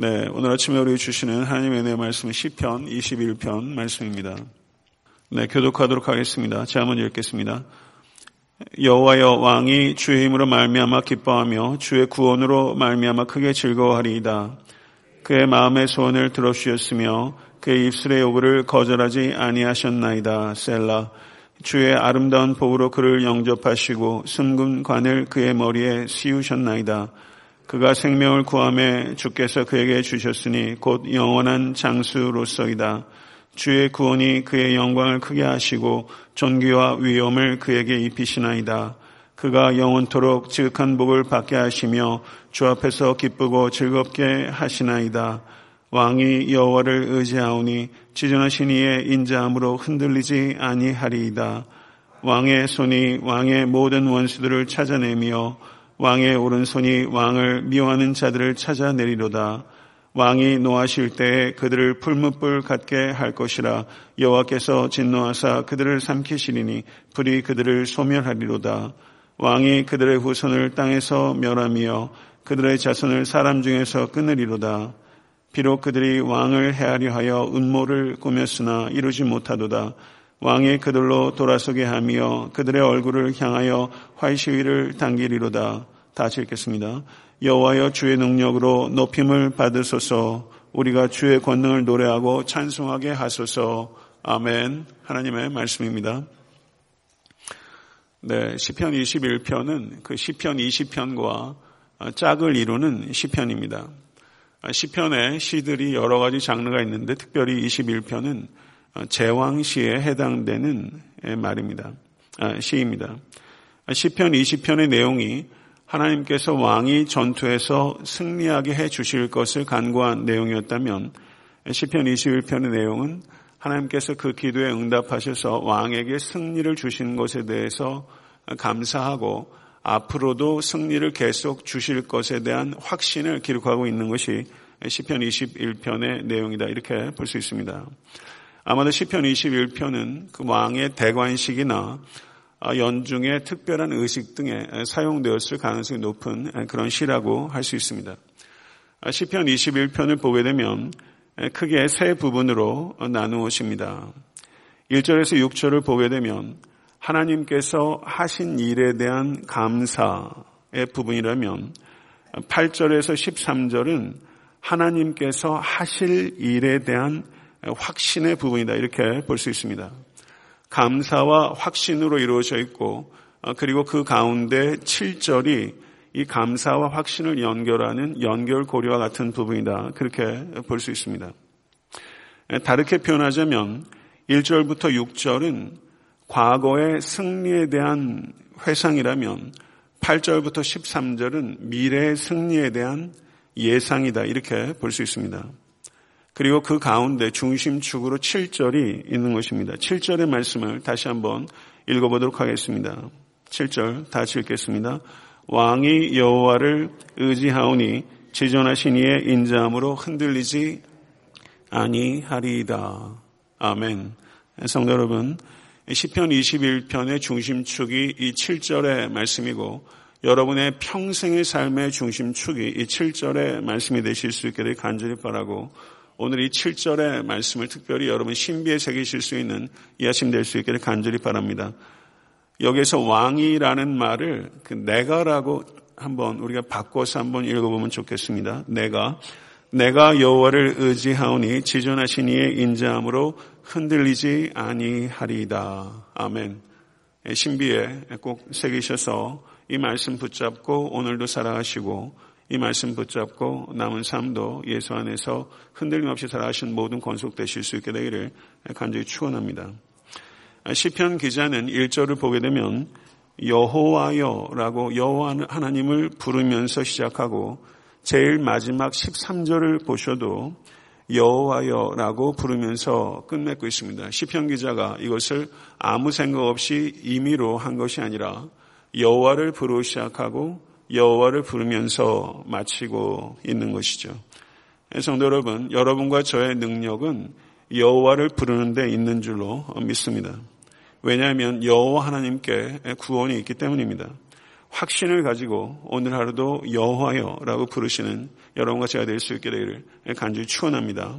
네, 오늘 아침에 우리 주시는 하나님의 은혜 말씀은 시편 21편 말씀입니다. 네, 교독하도록 하겠습니다. 제가 먼저 읽겠습니다. 여호와여 왕이 주의 힘으로 말미암아 기뻐하며 주의 구원으로 말미암아 크게 즐거워하리이다. 그의 마음의 소원을 들어주셨으며 그의 입술의 요구를 거절하지 아니하셨나이다. 셀라 주의 아름다운 복으로 그를 영접하시고 순금 관을 그의 머리에 씌우셨나이다. 그가 생명을 구함에 주께서 그에게 주셨으니 곧 영원한 장수로서이다. 주의 구원이 그의 영광을 크게 하시고 존귀와 위엄을 그에게 입히시나이다. 그가 영원토록 지극한 복을 받게 하시며 주 앞에서 기쁘고 즐겁게 하시나이다. 왕이 여호와를 의지하오니 지존하신 이의 인자함으로 흔들리지 아니하리이다. 왕의 손이 왕의 모든 원수들을 찾아내며 왕의 오른손이 왕을 미워하는 자들을 찾아내리로다. 왕이 노하실 때에 그들을 풀무불 같게 할 것이라 여호와께서 진노하사 그들을 삼키시리니 불이 그들을 소멸하리로다. 왕이 그들의 후손을 땅에서 멸하며 그들의 자손을 사람 중에서 끊으리로다. 비록 그들이 왕을 헤아려 하여 음모를 꾸몄으나 이루지 못하도다. 왕이 그들로 돌아서게 하며 그들의 얼굴을 향하여 활시위를 당기리로다. 다시 읽겠습니다. 여호와여 주의 능력으로 높임을 받으소서 우리가 주의 권능을 노래하고 찬송하게 하소서 아멘 하나님의 말씀입니다. 네, 시편 21편은 그 시편 20편과 짝을 이루는 시편입니다. 시편의 시들이 여러 가지 장르가 있는데 특별히 21편은 제왕시에 해당되는 말입니다. 아, 시입니다. 시편 20편의 내용이 하나님께서 왕이 전투에서 승리하게 해 주실 것을 간구한 내용이었다면 시편 21편의 내용은 하나님께서 그 기도에 응답하셔서 왕에게 승리를 주신 것에 대해서 감사하고 앞으로도 승리를 계속 주실 것에 대한 확신을 기록하고 있는 것이 시편 21편의 내용이다 이렇게 볼 수 있습니다. 아마도 시편 21편은 그 왕의 대관식이나 연중의 특별한 의식 등에 사용되었을 가능성이 높은 그런 시라고 할 수 있습니다. 시편 21편을 보게 되면 크게 세 부분으로 나누어집니다. 1절에서 6절을 보게 되면 하나님께서 하신 일에 대한 감사의 부분이라면 8절에서 13절은 하나님께서 하실 일에 대한 확신의 부분이다. 이렇게 볼 수 있습니다. 감사와 확신으로 이루어져 있고, 그리고 그 가운데 7절이 이 감사와 확신을 연결하는 연결 고리와 같은 부분이다. 그렇게 볼 수 있습니다. 다르게 표현하자면 1절부터 6절은 과거의 승리에 대한 회상이라면 8절부터 13절은 미래의 승리에 대한 예상이다. 이렇게 볼 수 있습니다. 그리고 그 가운데 중심축으로 7절이 있는 것입니다. 7절의 말씀을 다시 한번 읽어보도록 하겠습니다. 7절 다시 읽겠습니다. 왕이 여호와를 의지하오니 지존하신 이의 인자함으로 흔들리지 아니하리이다. 아멘. 성도 여러분, 시편 21편의 중심축이 이 7절의 말씀이고 여러분의 평생의 삶의 중심축이 이 7절의 말씀이 되실 수 있게 되 간절히 바라고 오늘 이 7절의 말씀을 특별히 여러분 신비에 새기실 수 있는 이하심 될수되 간절히 바랍니다. 여기서 왕이라는 말을 그 내가라고 한번 우리가 바꿔서 한번 읽어보면 좋겠습니다. 내가 내가 여호와를 의지하오니 지존하신 이의 인자함으로 흔들리지 아니하리이다. 아멘. 신비에 꼭 새기셔서 이 말씀 붙잡고 오늘도 살아가시고 이 말씀 붙잡고 남은 삶도 예수 안에서 흔들림 없이 살아가신 모든 건속되실 수 있게 되기를 간절히 축원합니다. 시편 기자는 1절을 보게 되면 여호와여라고 여호와 하나님을 부르면서 시작하고 제일 마지막 13절을 보셔도 여호와여라고 부르면서 끝맺고 있습니다. 시편 기자가 이것을 아무 생각 없이 임의로 한 것이 아니라 여호와를 부르고 시작하고 여호와를 부르면서 마치고 있는 것이죠. 성도 여러분, 여러분과 저의 능력은 여호와를 부르는 데 있는 줄로 믿습니다. 왜냐하면 여호와 하나님께 구원이 있기 때문입니다. 확신을 가지고 오늘 하루도 여호와여라고 부르시는 여러분과 제가 될 수 있게 되기를 간절히 축원합니다.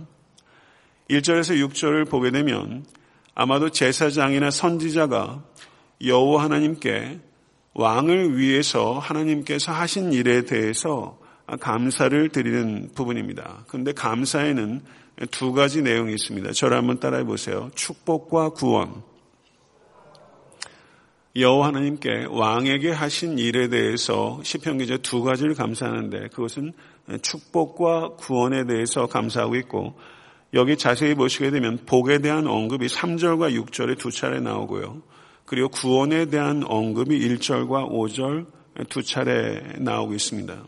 1절에서 6절을 보게 되면 아마도 제사장이나 선지자가 여호와 하나님께 왕을 위해서 하나님께서 하신 일에 대해서 감사를 드리는 부분입니다. 그런데 감사에는 두 가지 내용이 있습니다. 저를 한번 따라해 보세요. 축복과 구원. 여호와 하나님께 왕에게 하신 일에 대해서 시편 기자 두 가지를 감사하는데 그것은 축복과 구원에 대해서 감사하고 있고 여기 자세히 보시게 되면 복에 대한 언급이 3절과 6절에 두 차례 나오고요. 그리고 구원에 대한 언급이 1절과 5절 두 차례 나오고 있습니다.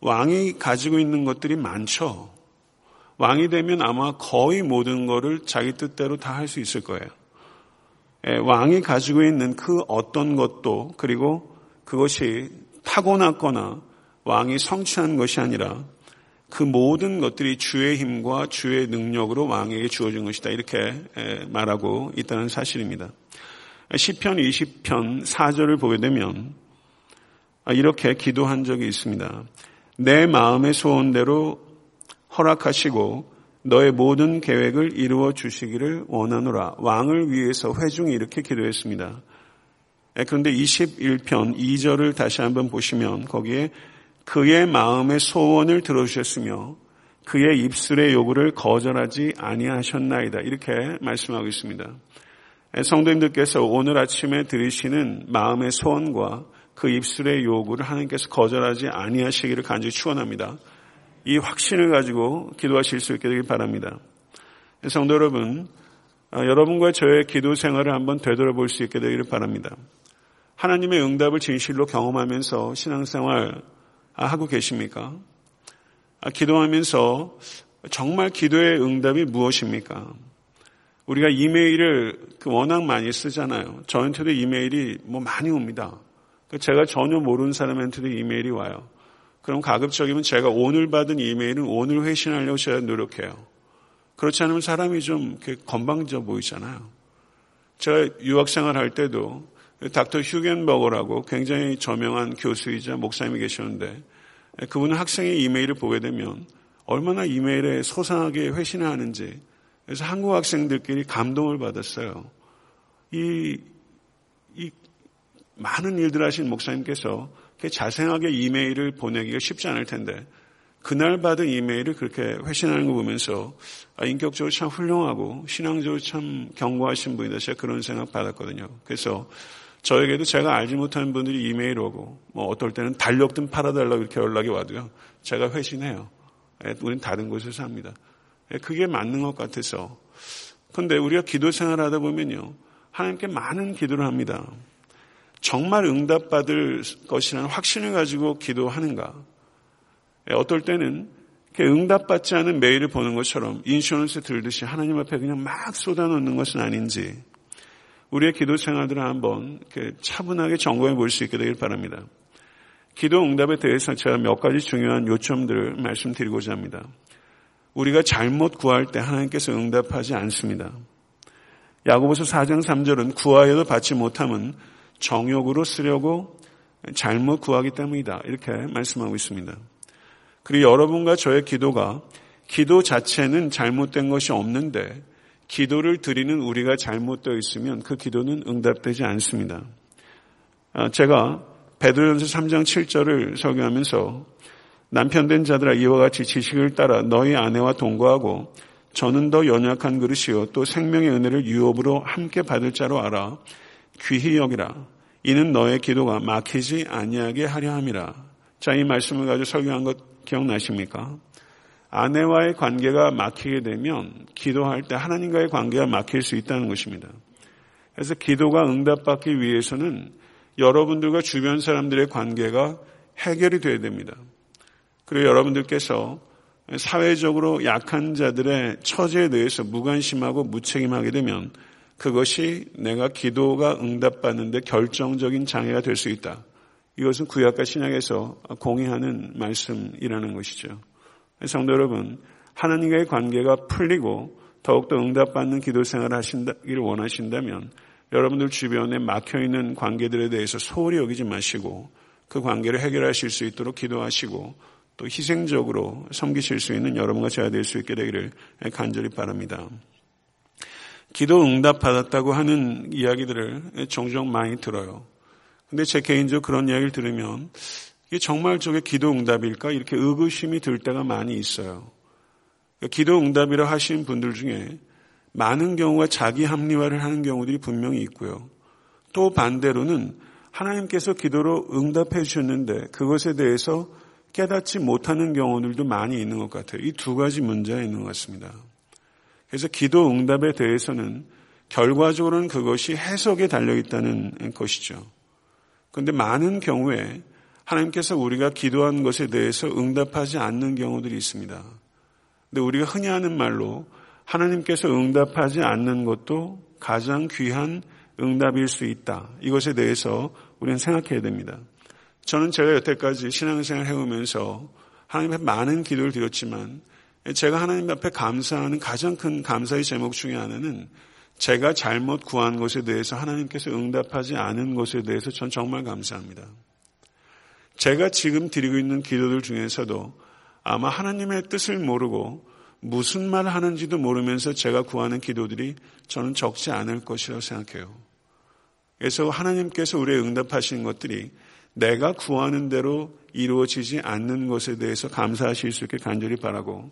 왕이 가지고 있는 것들이 많죠. 왕이 되면 아마 거의 모든 것을 자기 뜻대로 다 할 수 있을 거예요. 예, 왕이 가지고 있는 그 어떤 것도 그리고 그것이 타고났거나 왕이 성취한 것이 아니라 그 모든 것들이 주의 힘과 주의 능력으로 왕에게 주어진 것이다. 이렇게 예, 말하고 있다는 사실입니다. 시편 20편 4절을 보게 되면 이렇게 기도한 적이 있습니다. 내 마음의 소원대로 허락하시고 너의 모든 계획을 이루어 주시기를 원하노라. 왕을 위해서 회중이 이렇게 기도했습니다. 예, 그런데 21편 2절을 다시 한번 보시면 거기에 그의 마음의 소원을 들어주셨으며 그의 입술의 요구를 거절하지 아니하셨나이다. 이렇게 말씀하고 있습니다. 예, 성도님들께서 오늘 아침에 들으시는 마음의 소원과 그 입술의 요구를 하나님께서 거절하지 아니하시기를 간절히 축원합니다. 이 확신을 가지고 기도하실 수 있게 되길 바랍니다. 성도 여러분, 아, 여러분과 저의 기도 생활을 한번 되돌아볼 수 있게 되기를 바랍니다. 하나님의 응답을 진실로 경험하면서 신앙생활 하고 계십니까? 아, 기도하면서 정말 기도의 응답이 무엇입니까? 우리가 이메일을 그 워낙 많이 쓰잖아요. 저한테도 이메일이 뭐 많이 옵니다. 제가 전혀 모르는 사람한테도 이메일이 와요. 그럼 가급적이면 제가 오늘 받은 이메일은 오늘 회신하려고 제가 노력해요. 그렇지 않으면 사람이 좀 건방져 보이잖아요. 제가 유학생활 할 때도 닥터 휴겐버거라고 굉장히 저명한 교수이자 목사님이 계셨는데 그분은 학생의 이메일을 보게 되면 얼마나 이메일에 소상하게 회신을 하는지 그래서 한국 학생들끼리 감동을 받았어요. 이, 이 많은 일들 하신 목사님께서 자세하게 이메일을 보내기가 쉽지 않을 텐데 그날 받은 이메일을 그렇게 회신하는 거 보면서 아, 인격적으로 참 훌륭하고 신앙적으로 참 견고하신 분이다. 제가 그런 생각 받았거든요. 그래서 저에게도 제가 알지 못하는 분들이 이메일 오고 뭐 어떨 때는 달력 좀 팔아달라고 이렇게 연락이 와도요. 제가 회신해요. 예, 우린 다른 곳에서 삽니다. 예, 그게 맞는 것 같아서. 근데 우리가 기도 생활하다 보면요. 하나님께 많은 기도를 합니다. 정말 응답받을 것이라는 확신을 가지고 기도하는가? 예, 어떨 때는 응답받지 않은 메일을 보는 것처럼 인슈런스 들듯이 하나님 앞에 그냥 막 쏟아놓는 것은 아닌지 우리의 기도 생활들을 한번 차분하게 점검해 볼 수 있게 되길 바랍니다. 기도 응답에 대해서 제가 몇 가지 중요한 요점들을 말씀드리고자 합니다. 우리가 잘못 구할 때 하나님께서 응답하지 않습니다. 야고보서 4장 3절은 구하여도 받지 못함은 정욕으로 쓰려고 잘못 구하기 때문이다. 이렇게 말씀하고 있습니다. 그리고 여러분과 저의 기도가 기도 자체는 잘못된 것이 없는데 기도를 드리는 우리가 잘못되어 있으면 그 기도는 응답되지 않습니다. 아, 제가 베드로전서 3장 7절을 설교하면서 남편된 자들아 이와 같이 지식을 따라 너희 아내와 동거하고 저는 더 연약한 그릇이요 또 생명의 은혜를 유업으로 함께 받을 자로 알아 귀히 여기라. 이는 너의 기도가 막히지 아니하게 하려 함이라. 자, 이 말씀을 가지고 설교한 것 기억나십니까? 아내와의 관계가 막히게 되면 기도할 때 하나님과의 관계가 막힐 수 있다는 것입니다. 그래서 기도가 응답받기 위해서는 여러분들과 주변 사람들의 관계가 해결이 돼야 됩니다. 그리고 여러분들께서 사회적으로 약한 자들의 처지에 대해서 무관심하고 무책임하게 되면 그것이 내가 기도가 응답받는데 결정적인 장애가 될 수 있다. 이것은 구약과 신약에서 공의하는 말씀이라는 것이죠. 성도 여러분, 하나님과의 관계가 풀리고 더욱더 응답받는 기도 생활을 하시기를 원하신다면 여러분들 주변에 막혀 있는 관계들에 대해서 소홀히 여기지 마시고 그 관계를 해결하실 수 있도록 기도하시고 또 희생적으로 섬기실 수 있는 여러분과 제가 될 수 있게 되기를 간절히 바랍니다. 기도 응답 받았다고 하는 이야기들을 종종 많이 들어요. 근데 제 개인적으로 그런 이야기를 들으면 이게 정말 저게 기도 응답일까? 이렇게 의구심이 들 때가 많이 있어요. 그러니까 기도 응답이라 하신 분들 중에 많은 경우가 자기 합리화를 하는 경우들이 분명히 있고요. 또 반대로는 하나님께서 기도로 응답해 주셨는데 그것에 대해서 깨닫지 못하는 경우들도 많이 있는 것 같아요. 이 두 가지 문제가 있는 것 같습니다. 그래서 기도 응답에 대해서는 결과적으로는 그것이 해석에 달려 있다는 것이죠. 그런데 많은 경우에 하나님께서 우리가 기도한 것에 대해서 응답하지 않는 경우들이 있습니다. 근데 우리가 흔히 하는 말로 하나님께서 응답하지 않는 것도 가장 귀한 응답일 수 있다. 이것에 대해서 우리는 생각해야 됩니다. 저는 제가 여태까지 신앙생활 해오면서 하나님 앞에 많은 기도를 드렸지만 제가 하나님 앞에 감사하는 가장 큰 감사의 제목 중에 하나는 제가 잘못 구한 것에 대해서 하나님께서 응답하지 않은 것에 대해서 전 정말 감사합니다. 제가 지금 드리고 있는 기도들 중에서도 아마 하나님의 뜻을 모르고 무슨 말을 하는지도 모르면서 제가 구하는 기도들이 저는 적지 않을 것이라고 생각해요. 그래서 하나님께서 우리의 응답하시는 것들이 내가 구하는 대로 이루어지지 않는 것에 대해서 감사하실 수 있게 간절히 바라고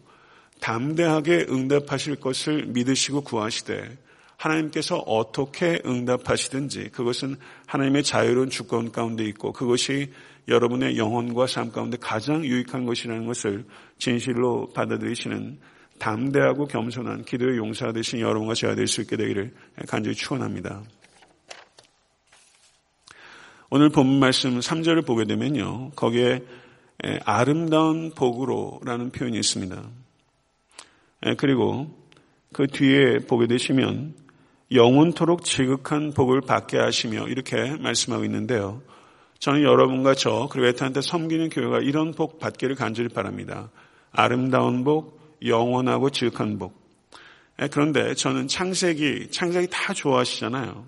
담대하게 응답하실 것을 믿으시고 구하시되 하나님께서 어떻게 응답하시든지 그것은 하나님의 자유로운 주권 가운데 있고 그것이 여러분의 영혼과 삶 가운데 가장 유익한 것이라는 것을 진실로 받아들이시는 담대하고 겸손한 기도의 용사 되신 여러분과 제가 될 수 있게 되기를 간절히 축원합니다. 오늘 본문 말씀 3절을 보게 되면요. 거기에 아름다운 복으로라는 표현이 있습니다. 그리고 그 뒤에 보게 되시면 영원토록 지극한 복을 받게 하시며 이렇게 말씀하고 있는데요. 저는 여러분과 저 그리고 에탄한테 섬기는 교회가 이런 복 받기를 간절히 바랍니다. 아름다운 복, 영원하고 지극한 복. 그런데 저는 창세기, 창세기 다 좋아하시잖아요.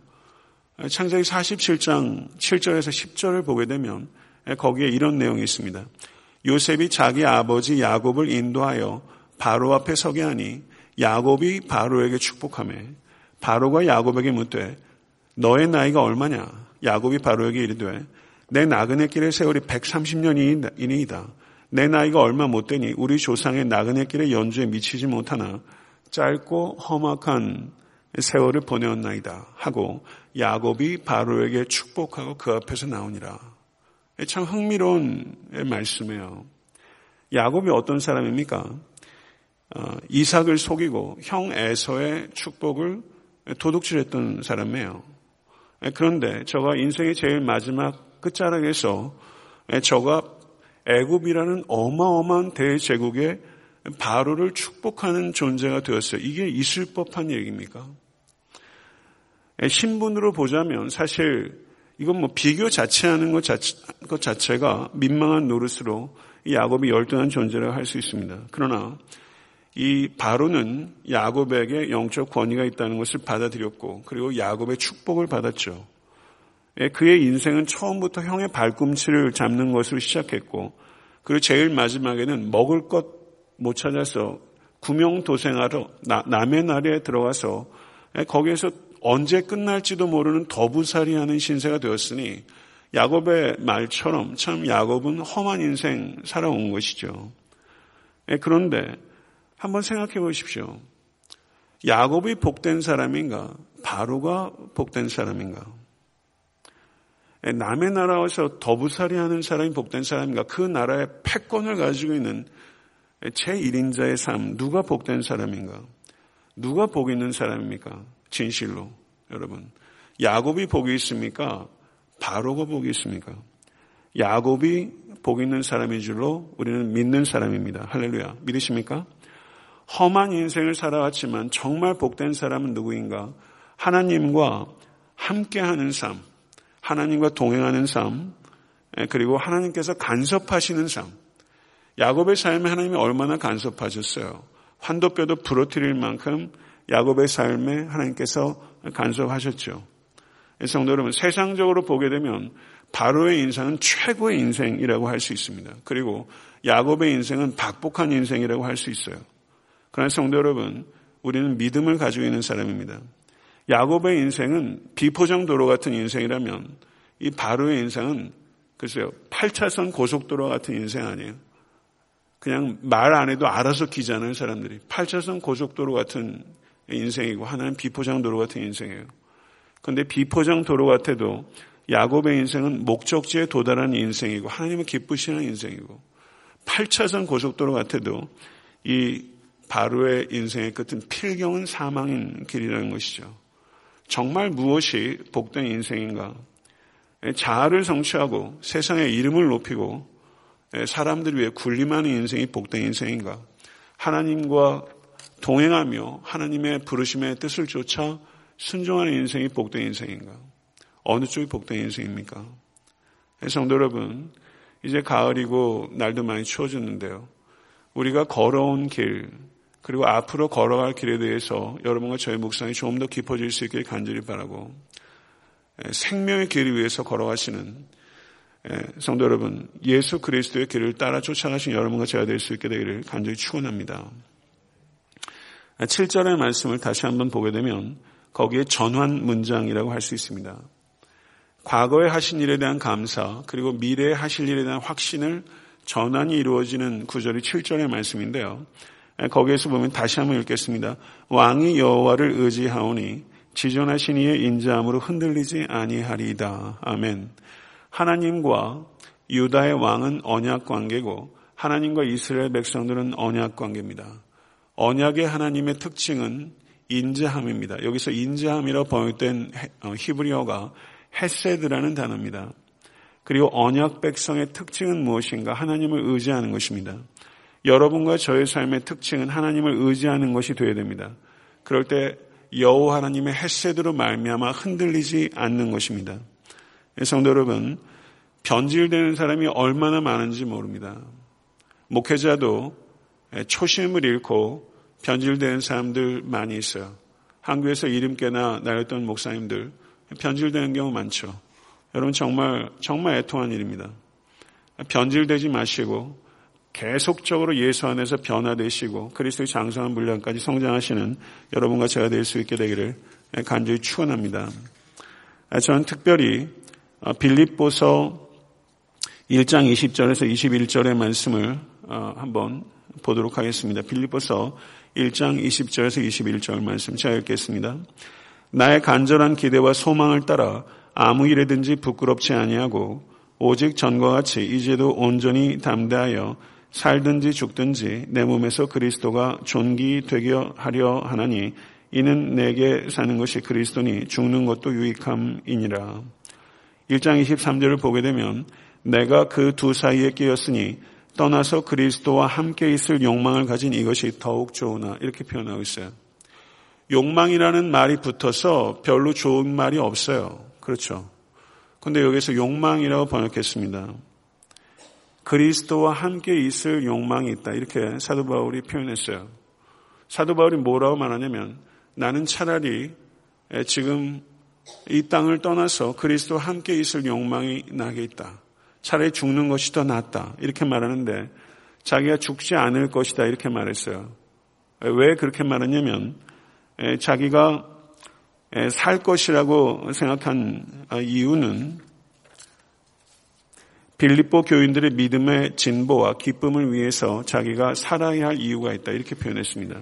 창세기 47장 7절에서 10절을 보게 되면 거기에 이런 내용이 있습니다. 요셉이 자기 아버지 야곱을 인도하여 바로 앞에 서게 하니 야곱이 바로에게 축복하며 바로가 야곱에게 묻되 너의 나이가 얼마냐? 야곱이 바로에게 이르되 내 나그네 길의 세월이 130년이니이다. 내 나이가 얼마 못 되니 우리 조상의 나그네 길의 연주에 미치지 못하나 짧고 험악한 세월을 보내었나이다 하고 야곱이 바로에게 축복하고 그 앞에서 나오니라. 참 흥미로운 말씀이에요. 야곱이 어떤 사람입니까? 어, 이삭을 속이고 형 에서의 축복을 도둑질했던 사람이에요. 그런데 저가 인생의 제일 마지막 끝자락에서 저가 애굽이라는 어마어마한 대제국의 바로를 축복하는 존재가 되었어요. 이게 있을 법한 얘기입니까? 신분으로 보자면 사실 이건 뭐 비교 자체하는 것, 자체, 것 자체가 민망한 노릇으로 이 야곱이 열등한 존재라고 할 수 있습니다. 그러나 이 바로는 야곱에게 영적 권위가 있다는 것을 받아들였고 그리고 야곱의 축복을 받았죠. 예, 그의 인생은 처음부터 형의 발꿈치를 잡는 것으로 시작했고 그리고 제일 마지막에는 먹을 것 못 찾아서 구명도생하러 남의 나라에 들어가서 예, 거기에서 언제 끝날지도 모르는 더부살이하는 신세가 되었으니 야곱의 말처럼 참 야곱은 험한 인생 살아온 것이죠. 예, 그런데 한번 생각해 보십시오. 야곱이 복된 사람인가? 바로가 복된 사람인가? 예, 남의 나라에서 더부살이 하는 사람이 복된 사람인가? 그 나라의 패권을 가지고 있는 제1인자의 삶, 누가 복된 사람인가? 누가 복 있는 사람입니까? 진실로 여러분 야곱이 복이 있습니까? 바로가 복이 있습니까? 야곱이 복 있는 사람인 줄로 우리는 믿는 사람입니다. 할렐루야. 믿으십니까? 험한 인생을 살아왔지만 정말 복된 사람은 누구인가? 하나님과 함께하는 삶, 하나님과 동행하는 삶, 그리고 하나님께서 간섭하시는 삶. 야곱의 삶에 하나님이 얼마나 간섭하셨어요. 환도뼈도 부러뜨릴 만큼 야곱의 삶에 하나님께서 간섭하셨죠. 성도 여러분, 세상적으로 보게 되면 바로의 인생은 최고의 인생이라고 할 수 있습니다. 그리고 야곱의 인생은 박복한 인생이라고 할 수 있어요. 그러나 성도 여러분, 우리는 믿음을 가지고 있는 사람입니다. 야곱의 인생은 비포장 도로 같은 인생이라면 이 바로의 인생은 글쎄요, 8차선 고속도로 같은 인생 아니에요. 그냥 말 안 해도 알아서 기잖아요, 사람들이. 8차선 고속도로 같은 인생이고 하나는 비포장 도로 같은 인생이에요. 그런데 비포장 도로 같아도 야곱의 인생은 목적지에 도달한 인생이고 하나님을 기쁘시는 인생이고 8차선 고속도로 같아도 이 바로의 인생의 끝은 필경은 사망인 길이라는 것이죠. 정말 무엇이 복된 인생인가? 자아를 성취하고 세상의 이름을 높이고 사람들 위해 군림하는 인생이 복된 인생인가? 하나님과 동행하며 하나님의 부르심의 뜻을 쫓아 순종하는 인생이 복된 인생인가? 어느 쪽이 복된 인생입니까? 성도 여러분, 이제 가을이고 날도 많이 추워졌는데요. 우리가 걸어온 길, 그리고 앞으로 걸어갈 길에 대해서 여러분과 저의 묵상이 조금 더 깊어질 수 있길 간절히 바라고 생명의 길을 위해서 걸어가시는 성도 여러분, 예수 그리스도의 길을 따라 쫓아가신 여러분과 제가 될 수 있게 되기를 간절히 축원합니다. 7절의 말씀을 다시 한번 보게 되면 거기에 전환 문장이라고 할 수 있습니다. 과거에 하신 일에 대한 감사 그리고 미래에 하실 일에 대한 확신을 전환이 이루어지는 구절이 7절의 말씀인데요. 거기에서 보면 다시 한번 읽겠습니다. 왕이 여호와를 의지하오니 지존하신 이의 인자함으로 흔들리지 아니하리이다. 아멘. 하나님과 유다의 왕은 언약 관계고 하나님과 이스라엘 백성들은 언약 관계입니다. 언약의 하나님의 특징은 인자함입니다. 여기서 인자함이라고 번역된 어, 히브리어가 헤세드라는 단어입니다. 그리고 언약 백성의 특징은 무엇인가? 하나님을 의지하는 것입니다. 여러분과 저의 삶의 특징은 하나님을 의지하는 것이 되어야 됩니다. 그럴 때 여호 하나님의 햇세드로 말미암아 흔들리지 않는 것입니다. 성도 여러분, 변질되는 사람이 얼마나 많은지 모릅니다. 목회자도 초심을 잃고 변질되는 사람들 많이 있어요. 한국에서 이름께나 날렸던 목사님들 변질되는 경우 많죠. 여러분 정말 정말 애통한 일입니다. 변질되지 마시고 계속적으로 예수 안에서 변화되시고 그리스도의 장성한 분량까지 성장하시는 여러분과 제가 될 수 있게 되기를 간절히 축원합니다. 저는 특별히 빌립보서 1장 20절에서 21절의 말씀을 한번 보도록 하겠습니다. 빌립보서 1장 20절에서 21절 말씀 제가 읽겠습니다. 나의 간절한 기대와 소망을 따라 아무 일에든지 부끄럽지 아니하고 오직 전과 같이 이제도 온전히 담대하여 살든지 죽든지 내 몸에서 그리스도가 존귀되게 하려 하나니 이는 내게 사는 것이 그리스도니 죽는 것도 유익함이니라. 1장 23절을 보게 되면 내가 그 두 사이에 끼었으니 떠나서 그리스도와 함께 있을 욕망을 가진 이것이 더욱 좋으나 이렇게 표현하고 있어요. 욕망이라는 말이 붙어서 별로 좋은 말이 없어요. 그렇죠. 근데 여기서 욕망이라고 번역했습니다. 그리스도와 함께 있을 욕망이 있다. 이렇게 사도 바울이 표현했어요. 사도 바울이 뭐라고 말하냐면 나는 차라리 지금 이 땅을 떠나서 그리스도와 함께 있을 욕망이 나게 있다. 차라리 죽는 것이 더 낫다. 이렇게 말하는데 자기가 죽지 않을 것이다. 이렇게 말했어요. 왜 그렇게 말했냐면 자기가 살 것이라고 생각한 이유는 빌립보 교인들의 믿음의 진보와 기쁨을 위해서 자기가 살아야 할 이유가 있다. 이렇게 표현했습니다.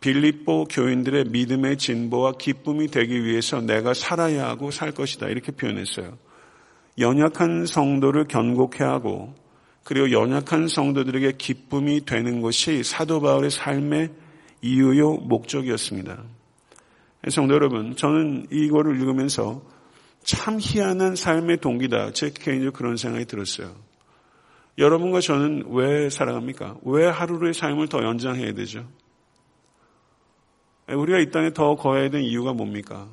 빌립보 교인들의 믿음의 진보와 기쁨이 되기 위해서 내가 살아야 하고 살 것이다. 이렇게 표현했어요. 연약한 성도를 견고케 하고 그리고 연약한 성도들에게 기쁨이 되는 것이 사도 바울의 삶의 이유요 목적이었습니다. 성도 여러분, 저는 이거를 읽으면서 참 희한한 삶의 동기다. 제 개인적으로 그런 생각이 들었어요. 여러분과 저는 왜 살아갑니까? 왜 하루의 삶을 더 연장해야 되죠? 우리가 이 땅에 더 거해야 되는 이유가 뭡니까?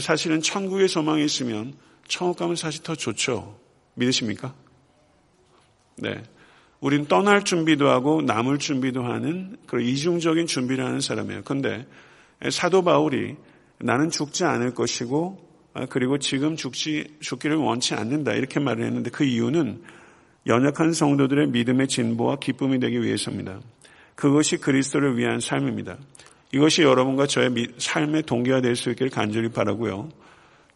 사실은 천국의 소망이 있으면 가면 사실 더 좋죠. 믿으십니까? 네. 우린 떠날 준비도 하고 남을 준비도 하는 그런 이중적인 준비를 하는 사람이에요. 그런데 사도 바울이 나는 죽지 않을 것이고 아, 그리고 지금 죽지 죽기를 원치 않는다 이렇게 말을 했는데 그 이유는 연약한 성도들의 믿음의 진보와 기쁨이 되기 위해서입니다. 그것이 그리스도를 위한 삶입니다. 이것이 여러분과 저의 삶의 동기가 될 수 있기를 간절히 바라고요.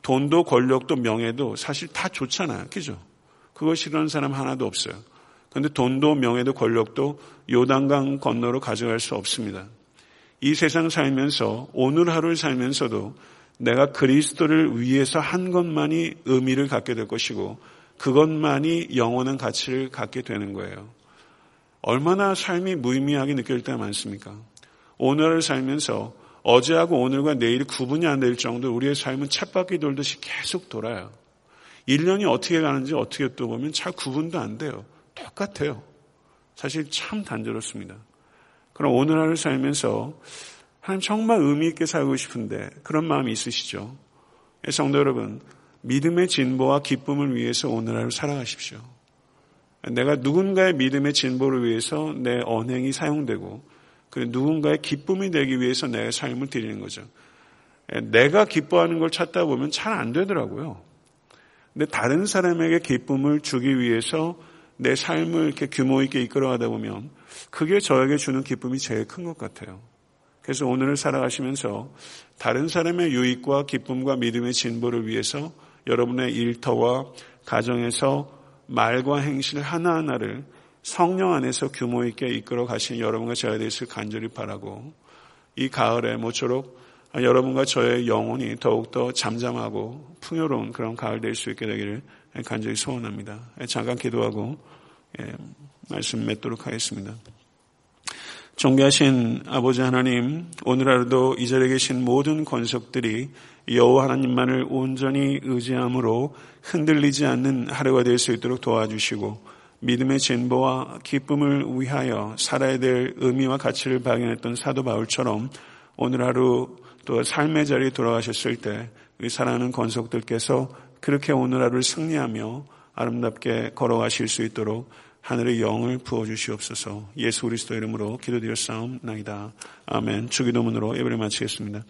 돈도 권력도 명예도 사실 다 좋잖아요. 그죠? 그거 싫어하는 사람 하나도 없어요. 그런데 돈도 명예도 권력도 요단강 건너로 가져갈 수 없습니다. 이 세상 살면서 오늘 하루를 살면서도 내가 그리스도를 위해서 한 것만이 의미를 갖게 될 것이고 그것만이 영원한 가치를 갖게 되는 거예요. 얼마나 삶이 무의미하게 느낄 때가 많습니까? 오늘을 살면서 어제하고 오늘과 내일이 구분이 안 될 정도로 우리의 삶은 쳇바퀴 돌듯이 계속 돌아요. 1년이 어떻게 가는지 어떻게 또 보면 잘 구분도 안 돼요. 똑같아요. 사실 참 단조롭습니다. 그럼 오늘 하루 살면서 하나님 정말 의미 있게 살고 싶은데 그런 마음이 있으시죠? 예, 성도 여러분, 믿음의 진보와 기쁨을 위해서 오늘 하루 살아가십시오. 내가 누군가의 믿음의 진보를 위해서 내 언행이 사용되고 그 누군가의 기쁨이 되기 위해서 내 삶을 드리는 거죠. 예, 내가 기뻐하는 걸 찾다 보면 잘 안 되더라고요. 근데 다른 사람에게 기쁨을 주기 위해서 내 삶을 이렇게 규모 있게 이끌어가다 보면 그게 저에게 주는 기쁨이 제일 큰 것 같아요. 그래서 오늘을 살아가시면서 다른 사람의 유익과 기쁨과 믿음의 진보를 위해서 여러분의 일터와 가정에서 말과 행실 하나하나를 성령 안에서 규모 있게 이끌어 가신 여러분과 저에 대해서 간절히 바라고 이 가을에 모쪼록 여러분과 저의 영혼이 더욱더 잠잠하고 풍요로운 그런 가을 될 수 있게 되기를 간절히 소원합니다. 잠깐 기도하고 예, 말씀 맺도록 하겠습니다. 존귀하신 아버지 하나님, 오늘 하루도 이 자리에 계신 모든 권속들이 여호와 하나님만을 온전히 의지함으로 흔들리지 않는 하루가 될 수 있도록 도와주시고 믿음의 진보와 기쁨을 위하여 살아야 될 의미와 가치를 발견했던 사도 바울처럼 오늘 하루 또 삶의 자리에 돌아가셨을 때 우리 사랑하는 권속들께서 그렇게 오늘 하루를 승리하며 아름답게 걸어가실 수 있도록 하늘의 영을 부어주시옵소서 예수 그리스도 이름으로 기도드렸사옵나이다. 아멘. 주기도문으로 예배를 마치겠습니다.